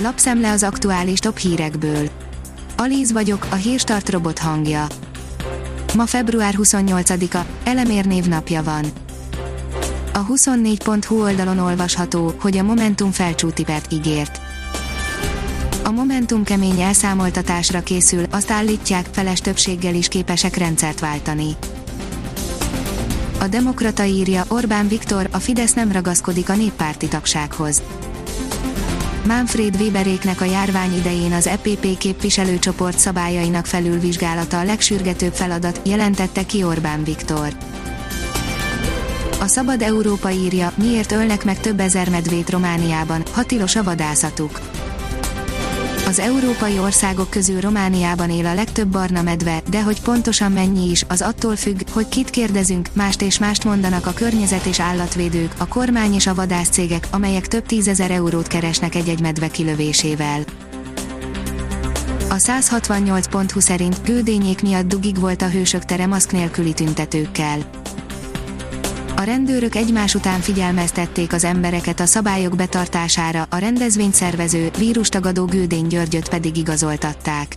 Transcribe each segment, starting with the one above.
lapszemle az aktuális top hírekből. Alíz vagyok, a hírstart robot hangja. Ma február 28-a, Elemér névnapja van. A 24.hu oldalon olvasható, hogy a Momentum felcsútipert ígért. A Momentum kemény elszámoltatásra készül, azt állítják, feles többséggel is képesek rendszert váltani. A Demokrata írja, Orbán Viktor, a Fidesz nem ragaszkodik a néppárti tagsághoz. Manfred Weberéknek a járvány idején az EPP képviselőcsoport szabályainak felülvizsgálata a legsürgetőbb feladat, jelentette ki Orbán Viktor. A Szabad Európa írja, miért ölnek meg több ezer medvét Romániában, hatilos a vadászatuk. Az európai országok közül Romániában él a legtöbb barna medve, de hogy pontosan mennyi is, az attól függ, hogy kit kérdezünk, mást és mást mondanak a környezet és állatvédők, a kormány és a vadászcégek, amelyek több tízezer eurót keresnek egy-egy medve kilövésével. A 168.20 szerint gődényék miatt dugig volt a hősök tere maszk nélküli tüntetőkkel a rendőrök egymás után figyelmeztették az embereket a szabályok betartására, a rendezvényt szervező, vírustagadó Gődény Györgyöt pedig igazoltatták.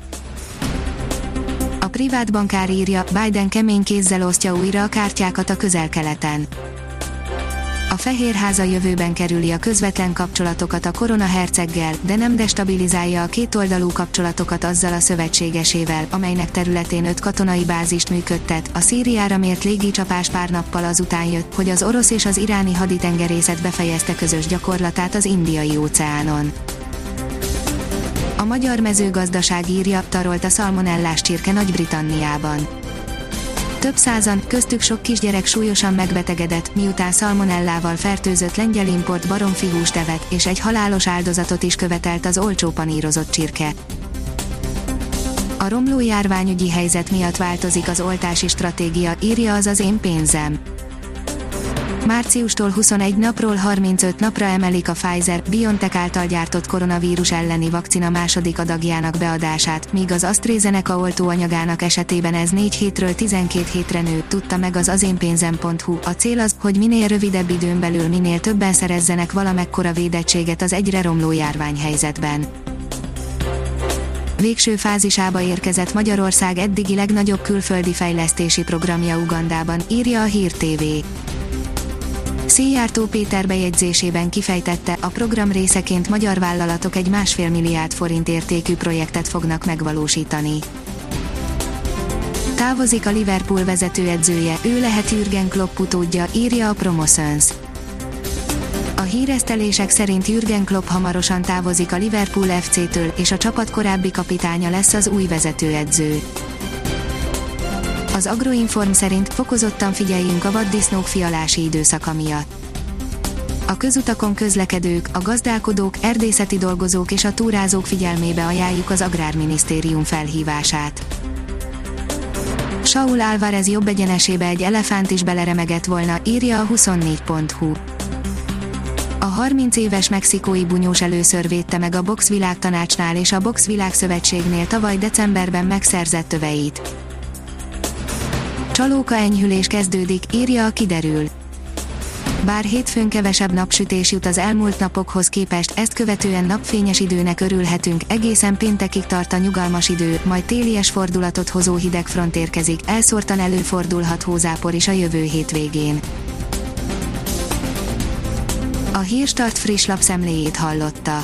A privát bankár írja, Biden kemény kézzel osztja újra a kártyákat a közel-keleten a Fehérháza jövőben kerüli a közvetlen kapcsolatokat a korona herceggel, de nem destabilizálja a kétoldalú kapcsolatokat azzal a szövetségesével, amelynek területén öt katonai bázist működtet. A Szíriára mért légicsapás pár nappal azután jött, hogy az orosz és az iráni haditengerészet befejezte közös gyakorlatát az indiai óceánon. A magyar mezőgazdaság írja, tarolt a szalmonellás csirke Nagy-Britanniában több százan, köztük sok kisgyerek súlyosan megbetegedett, miután szalmonellával fertőzött lengyel import baromfihúst evett, és egy halálos áldozatot is követelt az olcsó panírozott csirke. A romló járványügyi helyzet miatt változik az oltási stratégia, írja az az én pénzem. Márciustól 21 napról 35 napra emelik a Pfizer-BioNTech által gyártott koronavírus elleni vakcina második adagjának beadását, míg az AstraZeneca oltóanyagának esetében ez 4 hétről 12 hétre nő, tudta meg az azénpénzem.hu. A cél az, hogy minél rövidebb időn belül minél többen szerezzenek valamekkora védettséget az egyre romló járványhelyzetben. Végső fázisába érkezett Magyarország eddigi legnagyobb külföldi fejlesztési programja Ugandában, írja a Hír TV. Széjártó Péter bejegyzésében kifejtette, a program részeként magyar vállalatok egy másfél milliárd forint értékű projektet fognak megvalósítani. Távozik a Liverpool vezetőedzője, ő lehet Jürgen Klopp utódja, írja a Promoszöns. A híresztelések szerint Jürgen Klopp hamarosan távozik a Liverpool FC-től, és a csapat korábbi kapitánya lesz az új vezetőedző. Az Agroinform szerint fokozottan figyeljünk a vaddisznók fialási időszaka miatt. A közutakon közlekedők, a gazdálkodók, erdészeti dolgozók és a túrázók figyelmébe ajánljuk az Agrárminisztérium felhívását. Saul Álvarez jobb egyenesébe egy elefánt is beleremegett volna, írja a 24.hu. A 30 éves mexikói bunyós először védte meg a boxvilágtanácsnál és a boxvilágszövetségnél tavaly decemberben megszerzett töveit. Csalóka enyhülés kezdődik, írja a kiderül. Bár hétfőn kevesebb napsütés jut az elmúlt napokhoz képest, ezt követően napfényes időnek örülhetünk, egészen péntekig tart a nyugalmas idő, majd télies fordulatot hozó hidegfront érkezik, elszórtan előfordulhat hózápor is a jövő hétvégén. A Hírstart friss lapszemléjét hallotta.